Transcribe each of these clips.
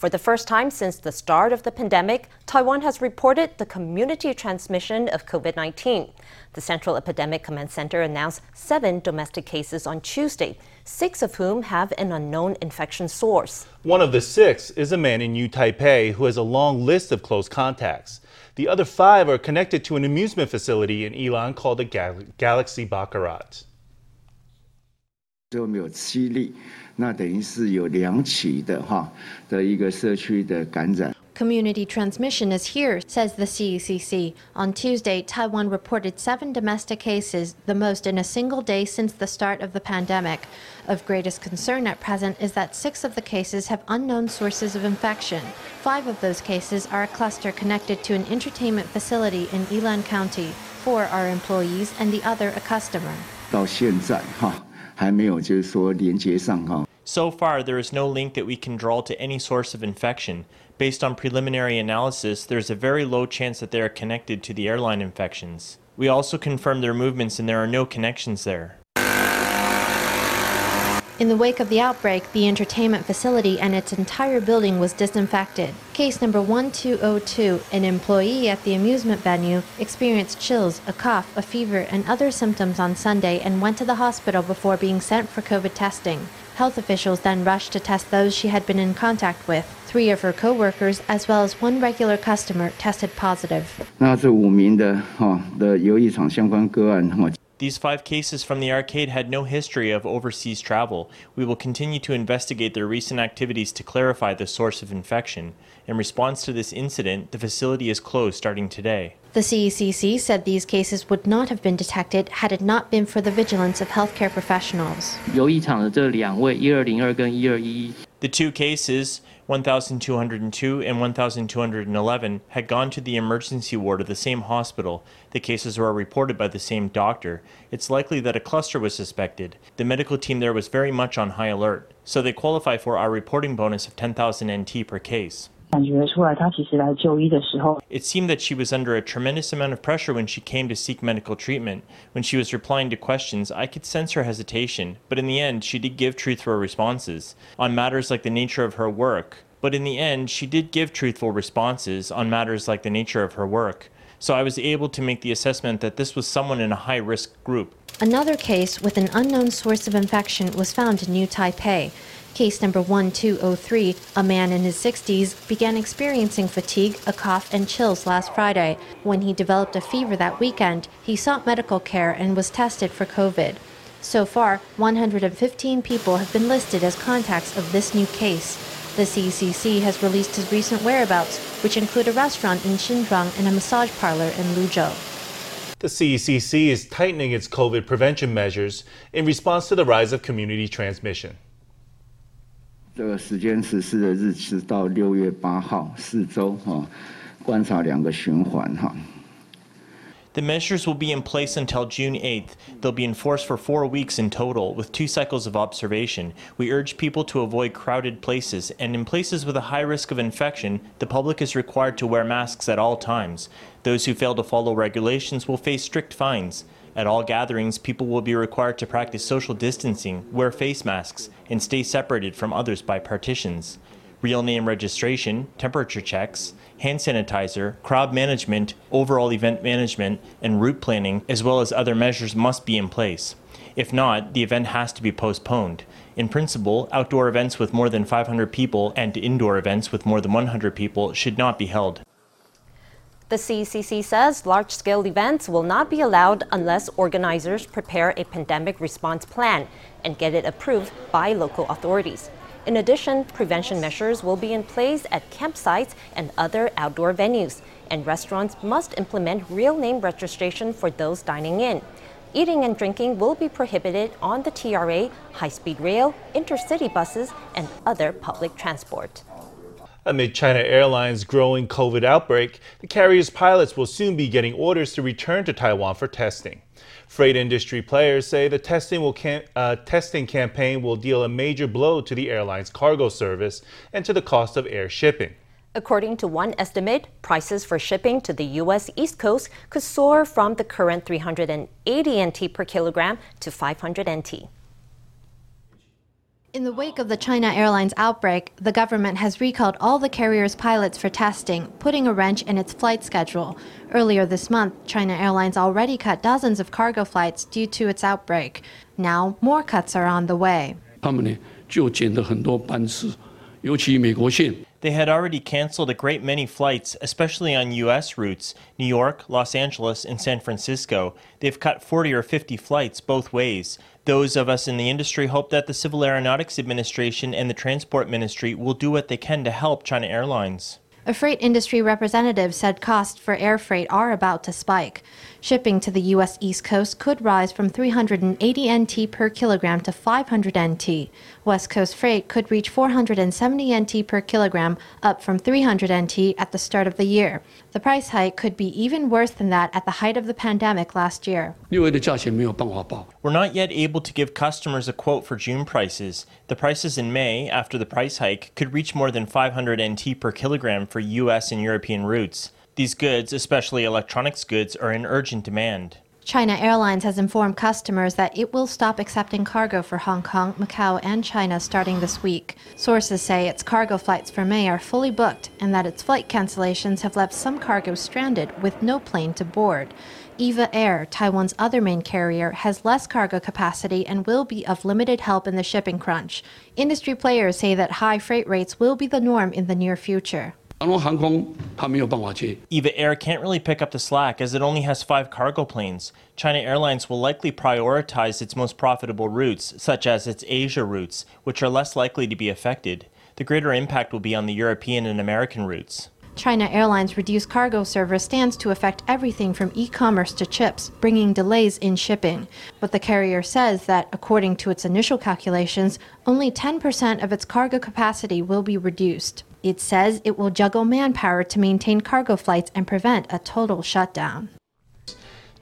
For the first time since the start of the pandemic, Taiwan has reported the community transmission of COVID 19. The Central Epidemic Command Center announced seven domestic cases on Tuesday, six of whom have an unknown infection source. One of the six is a man in New Taipei who has a long list of close contacts. The other five are connected to an amusement facility in Yilan called the Gal- Galaxy Baccarat. 那等于是有两起的哈的一个社区的感染。Community transmission is here, says the CECC. On Tuesday, Taiwan reported seven domestic cases, the most in a single day since the start of the pandemic. Of greatest concern at present is that six of the cases have unknown sources of infection. Five of those cases are a cluster connected to an entertainment facility in Yilan County. Four are employees and the other a customer. 到现在哈还没有就是说连接上哈。 So far, there is no link that we can draw to any source of infection. Based on preliminary analysis, there's a very low chance that they are connected to the airline infections. We also confirmed their movements and there are no connections there. In the wake of the outbreak, the entertainment facility and its entire building was disinfected. Case number 1202, an employee at the amusement venue, experienced chills, a cough, a fever, and other symptoms on Sunday and went to the hospital before being sent for COVID testing. Health officials then rushed to test those she had been in contact with. Three of her co-workers, as well as one regular customer, tested positive. 那这五名的哈的游艺场相关个案哈。 These five cases from the arcade had no history of overseas travel. We will continue to investigate their recent activities to clarify the source of infection. In response to this incident, the facility is closed starting today. The CECC said these cases would not have been detected had it not been for the vigilance of healthcare professionals. The two cases, 1,202 and 1,211, had gone to the emergency ward of the same hospital. The cases were reported by the same doctor. It's likely that a cluster was suspected. The medical team there was very much on high alert, so they qualify for our reporting bonus of 10,000 NT per case. 感觉出来，他其实来就医的时候， It seemed that she was under a tremendous amount of pressure when she came to seek medical treatment. When she was replying to questions, I could sense her hesitation, but in the end, she did give truthful responses on matters like the nature of her work. But in the end, she did give truthful responses on matters like the nature of her work. So I was able to make the assessment that this was someone in a high risk group. Another case with an unknown source of infection was found in New Taipei. Case number 1203, a man in his 60s, began experiencing fatigue, a cough, and chills last Friday. When he developed a fever that weekend, he sought medical care and was tested for COVID. So far, 115 people have been listed as contacts of this new case. The CECC has released his recent whereabouts, which include a restaurant in Xinzhuang and a massage parlor in Luzhou. The CECC is tightening its COVID prevention measures in response to the rise of community transmission. 这个时间实施的日期到六月八号，四周哈，观察两个循环哈。 The measures will be in place until June 8th. They'll be enforced for four weeks in total, with two cycles of observation. We urge people to avoid crowded places, and in places with a high risk of infection, the public is required to wear masks at all times. Those who fail to follow regulations will face strict fines. At all gatherings, people will be required to practice social distancing, wear face masks, and stay separated from others by partitions. Real name registration, temperature checks, hand sanitizer, crowd management, overall event management, and route planning, as well as other measures must be in place. If not, the event has to be postponed. In principle, outdoor events with more than 500 people and indoor events with more than 100 people should not be held. The CECC says large scale events will not be allowed unless organizers prepare a pandemic response plan and get it approved by local authorities. In addition, prevention measures will be in place at campsites and other outdoor venues, and restaurants must implement real name registration for those dining in. Eating and drinking will be prohibited on the TRA, high speed rail, intercity buses, and other public transport. Amid China Airlines' growing COVID outbreak, the carrier's pilots will soon be getting orders to return to Taiwan for testing. Freight industry players say the testing, will cam- uh, testing campaign will deal a major blow to the airline's cargo service and to the cost of air shipping. According to one estimate, prices for shipping to the U.S. East Coast could soar from the current 380 NT per kilogram to 500 NT. In the wake of the China Airlines outbreak, the government has recalled all the carrier's pilots for testing, putting a wrench in its flight schedule. Earlier this month, China Airlines already cut dozens of cargo flights due to its outbreak. Now, more cuts are on the way. They had already canceled a great many flights, especially on U.S. routes New York, Los Angeles, and San Francisco. They've cut 40 or 50 flights both ways. Those of us in the industry hope that the Civil Aeronautics Administration and the Transport Ministry will do what they can to help China Airlines. A freight industry representative said costs for air freight are about to spike. Shipping to the U.S. East Coast could rise from 380 NT per kilogram to 500 NT. West Coast freight could reach 470 NT per kilogram, up from 300 NT at the start of the year. The price hike could be even worse than that at the height of the pandemic last year. We're not yet able to give customers a quote for June prices. The prices in May, after the price hike, could reach more than 500 NT per kilogram for US and European routes. These goods, especially electronics goods, are in urgent demand. China Airlines has informed customers that it will stop accepting cargo for Hong Kong, Macau, and China starting this week. Sources say its cargo flights for May are fully booked and that its flight cancellations have left some cargo stranded with no plane to board. EVA Air, Taiwan's other main carrier, has less cargo capacity and will be of limited help in the shipping crunch. Industry players say that high freight rates will be the norm in the near future. EVA Air can't really pick up the slack as it only has five cargo planes. China Airlines will likely prioritize its most profitable routes, such as its Asia routes, which are less likely to be affected. The greater impact will be on the European and American routes. China Airlines' reduced cargo service stands to affect everything from e commerce to chips, bringing delays in shipping. But the carrier says that, according to its initial calculations, only 10% of its cargo capacity will be reduced. It says it will juggle manpower to maintain cargo flights and prevent a total shutdown.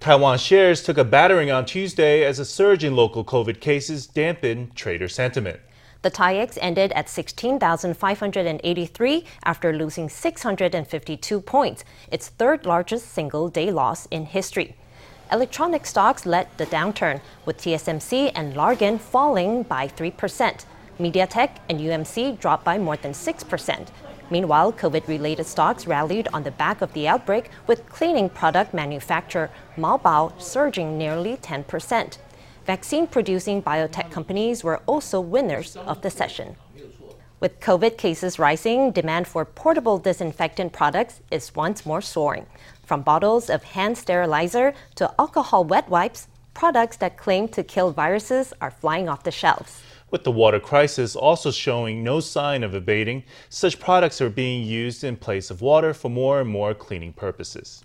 Taiwan shares took a battering on Tuesday as a surge in local COVID cases dampened trader sentiment. The TAIEX ended at 16,583 after losing 652 points, its third largest single day loss in history. Electronic stocks led the downturn, with TSMC and Largan falling by 3%. MediaTek and UMC dropped by more than 6%. Meanwhile, COVID related stocks rallied on the back of the outbreak, with cleaning product manufacturer Maobao surging nearly 10%. Vaccine producing biotech companies were also winners of the session. With COVID cases rising, demand for portable disinfectant products is once more soaring. From bottles of hand sterilizer to alcohol wet wipes, products that claim to kill viruses are flying off the shelves. With the water crisis also showing no sign of abating, such products are being used in place of water for more and more cleaning purposes.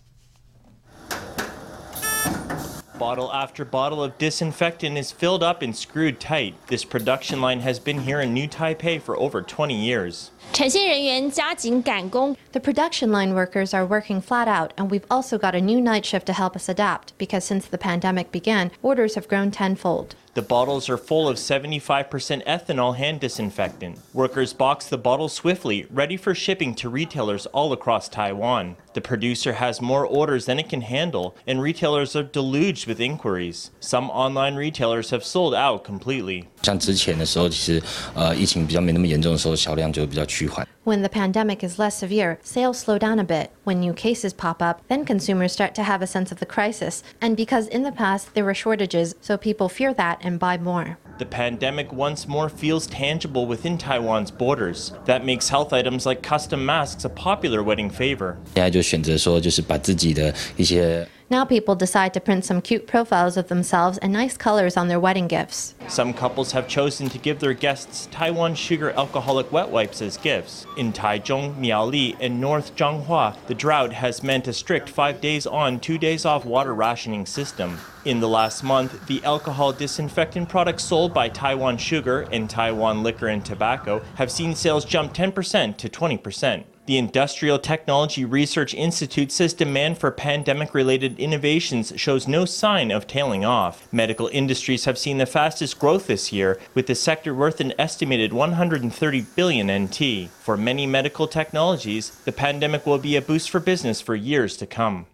Bottle after bottle of disinfectant is filled up and screwed tight. This production line has been here in New Taipei for over 20 years. 产线人员加紧赶工， The production line workers are working flat out, and we've also got a new night shift to help us adapt because since the pandemic began, orders have grown tenfold. The bottles are full of 75% ethanol hand disinfectant. Workers box the bottles swiftly, ready for shipping to retailers all across Taiwan. The producer has more orders than it can handle, and retailers are deluged with inquiries. Some online retailers have sold out completely. 像之前的时候，其实呃疫情比较没那么严重的时候，销量就比较趋 缓。 When the pandemic is less severe, sales slow down a bit. When new cases pop up, then consumers start to have a sense of the crisis. And because in the past there were shortages, so people fear that and buy more. The pandemic once more feels tangible within Taiwan's borders. That makes health items like custom masks a popular wedding favor. 现在就选择说，就是把自己的一些 Now people decide to print some cute profiles of themselves and nice colors on their wedding gifts. Some couples have chosen to give their guests Taiwan sugar alcoholic wet wipes as gifts. In Taichung, Miaoli, and North Changhua, the drought has meant a strict five days on, two days off water rationing system. In the last month, the alcohol disinfectant products sold by Taiwan Sugar and Taiwan Liquor and Tobacco have seen sales jump 10% to 20%. The Industrial Technology Research Institute says demand for pandemic related innovations shows no sign of tailing off. Medical industries have seen the fastest growth this year, with the sector worth an estimated 130 billion NT. For many medical technologies, the pandemic will be a boost for business for years to come.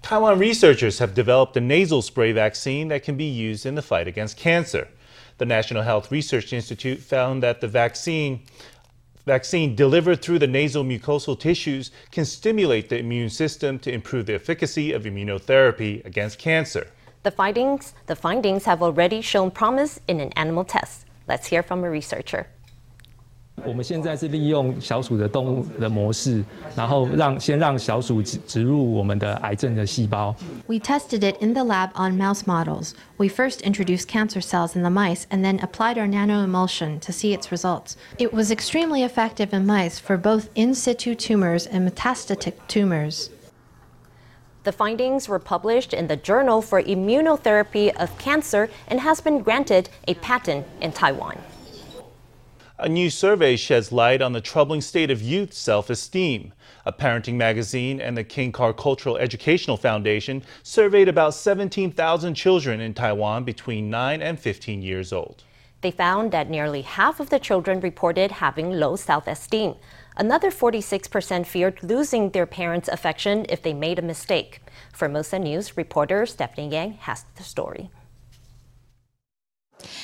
Taiwan researchers have developed a nasal spray vaccine that can be used in the fight against cancer. The National Health Research Institute found that the vaccine vaccine delivered through the nasal mucosal tissues can stimulate the immune system to improve the efficacy of immunotherapy against cancer. The findings, the findings have already shown promise in an animal test. Let's hear from a researcher. 我们现在是利用小鼠的动物的模式，然后让先让小鼠植植入我们的癌症的细胞。We tested it in the lab on mouse models. We first introduced cancer cells in the mice and then applied our nanoemulsion to see its results. It was extremely effective in mice for both in situ tumors and metastatic tumors. The findings were published in the Journal for Immunotherapy of Cancer and has been granted a patent in Taiwan. A new survey sheds light on the troubling state of youth self esteem. A parenting magazine and the King Car Cultural Educational Foundation surveyed about 17,000 children in Taiwan between 9 and 15 years old. They found that nearly half of the children reported having low self esteem. Another 46% feared losing their parents' affection if they made a mistake. For Formosa News reporter Stephanie Yang has the story.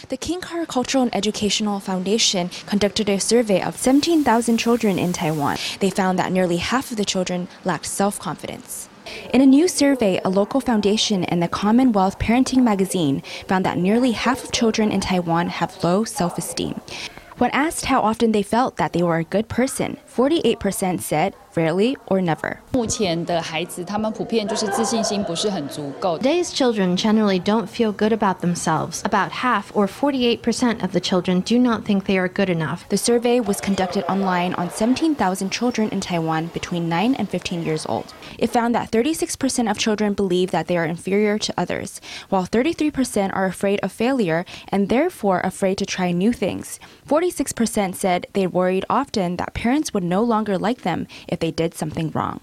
The King Car Cultural and Educational Foundation conducted a survey of 17,000 children in Taiwan. They found that nearly half of the children lacked self confidence. In a new survey, a local foundation and the Commonwealth Parenting magazine found that nearly half of children in Taiwan have low self esteem. When asked how often they felt that they were a good person, 48% said rarely or never. Today's children generally don't feel good about themselves. About half, or 48% of the children, do not think they are good enough. The survey was conducted online on 17,000 children in Taiwan between 9 and 15 years old. It found that 36% of children believe that they are inferior to others, while 33% are afraid of failure and therefore afraid to try new things. 46% said they worried often that parents would no longer like them if they did something wrong.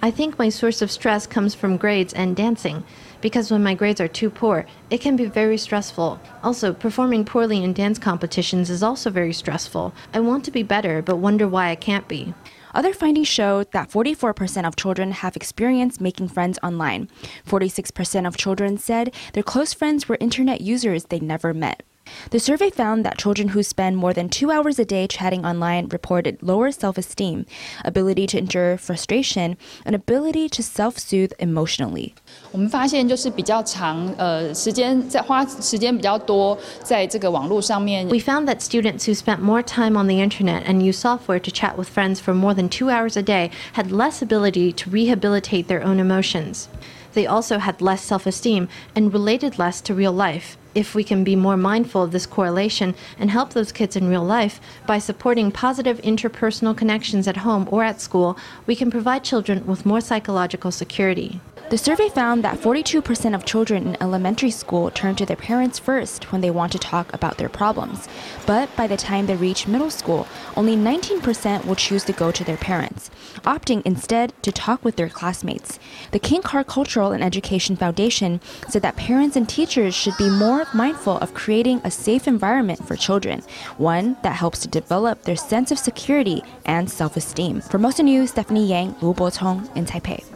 I think my source of stress comes from grades and dancing. Because when my grades are too poor, it can be very stressful. Also, performing poorly in dance competitions is also very stressful. I want to be better, but wonder why I can't be. Other findings showed that 44% of children have experienced making friends online. 46% of children said their close friends were internet users they never met. The survey found that children who spend more than two hours a day chatting online reported lower self esteem, ability to endure frustration, and ability to self soothe emotionally. 我们发现就是比较长，呃，时间在花时间比较多在这个网络上面。 We found that students who spent more time on the internet and used software to chat with friends for more than two hours a day had less ability to rehabilitate their own emotions. They also had less self esteem and related less to real life. If we can be more mindful of this correlation and help those kids in real life by supporting positive interpersonal connections at home or at school, we can provide children with more psychological security. The survey found that 42% of children in elementary school turn to their parents first when they want to talk about their problems. But by the time they reach middle school, only 19% will choose to go to their parents, opting instead to talk with their classmates. The King Car Cultural and Education Foundation said that parents and teachers should be more mindful of creating a safe environment for children, one that helps to develop their sense of security and self esteem. Formosa News, Stephanie Yang, Lu Botong in Taipei.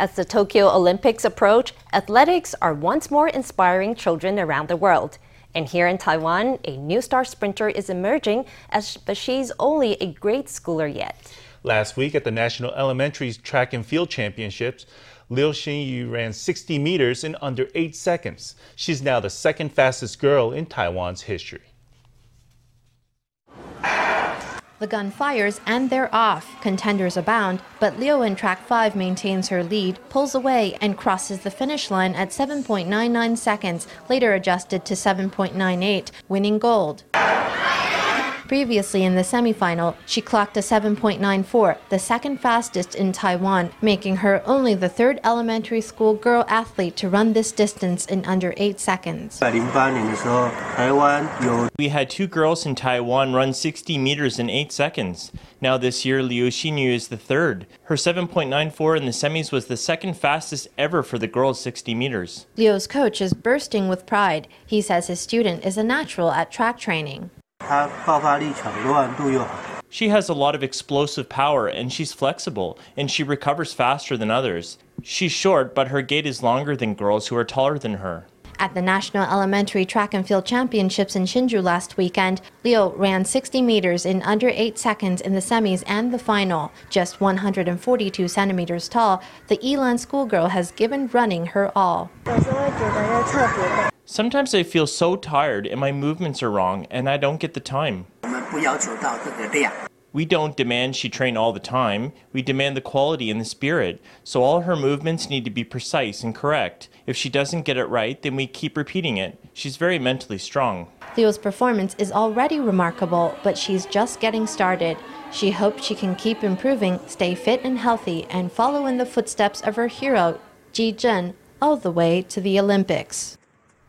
As the Tokyo Olympics approach, athletics are once more inspiring children around the world. And here in Taiwan, a new star sprinter is emerging, as, but she's only a grade schooler yet. Last week at the National Elementary Track and Field Championships, Liu Xinyu ran 60 meters in under 8 seconds. She's now the second fastest girl in Taiwan's history. The gun fires and they're off. Contenders abound, but Liu in track 5 maintains her lead, pulls away, and crosses the finish line at 7.99 seconds, later adjusted to 7.98, winning gold. Previously in the semifinal, she clocked a 7.94, the second fastest in Taiwan, making her only the third elementary school girl athlete to run this distance in under 8 seconds. We had two girls in Taiwan run 60 meters in 8 seconds. Now this year, Liu Xinyu is the third. Her 7.94 in the semis was the second fastest ever for the girls 60 meters. Liu's coach is bursting with pride. He says his student is a natural at track training. She has a lot of explosive power and she's flexible and she recovers faster than others. She's short, but her gait is longer than girls who are taller than her. At the National Elementary Track and Field Championships in Hsinchu last weekend, Liu ran 60 meters in under 8 seconds in the semis and the final. Just 142 centimeters tall, the Yilan schoolgirl has given running her all. Sometimes I feel so tired and my movements are wrong and I don't get the time. We don't demand she train all the time. We demand the quality and the spirit. So all her movements need to be precise and correct. If she doesn't get it right, then we keep repeating it. She's very mentally strong. Liu's performance is already remarkable, but she's just getting started. She hopes she can keep improving, stay fit and healthy, and follow in the footsteps of her hero, Ji Zhen, all the way to the Olympics.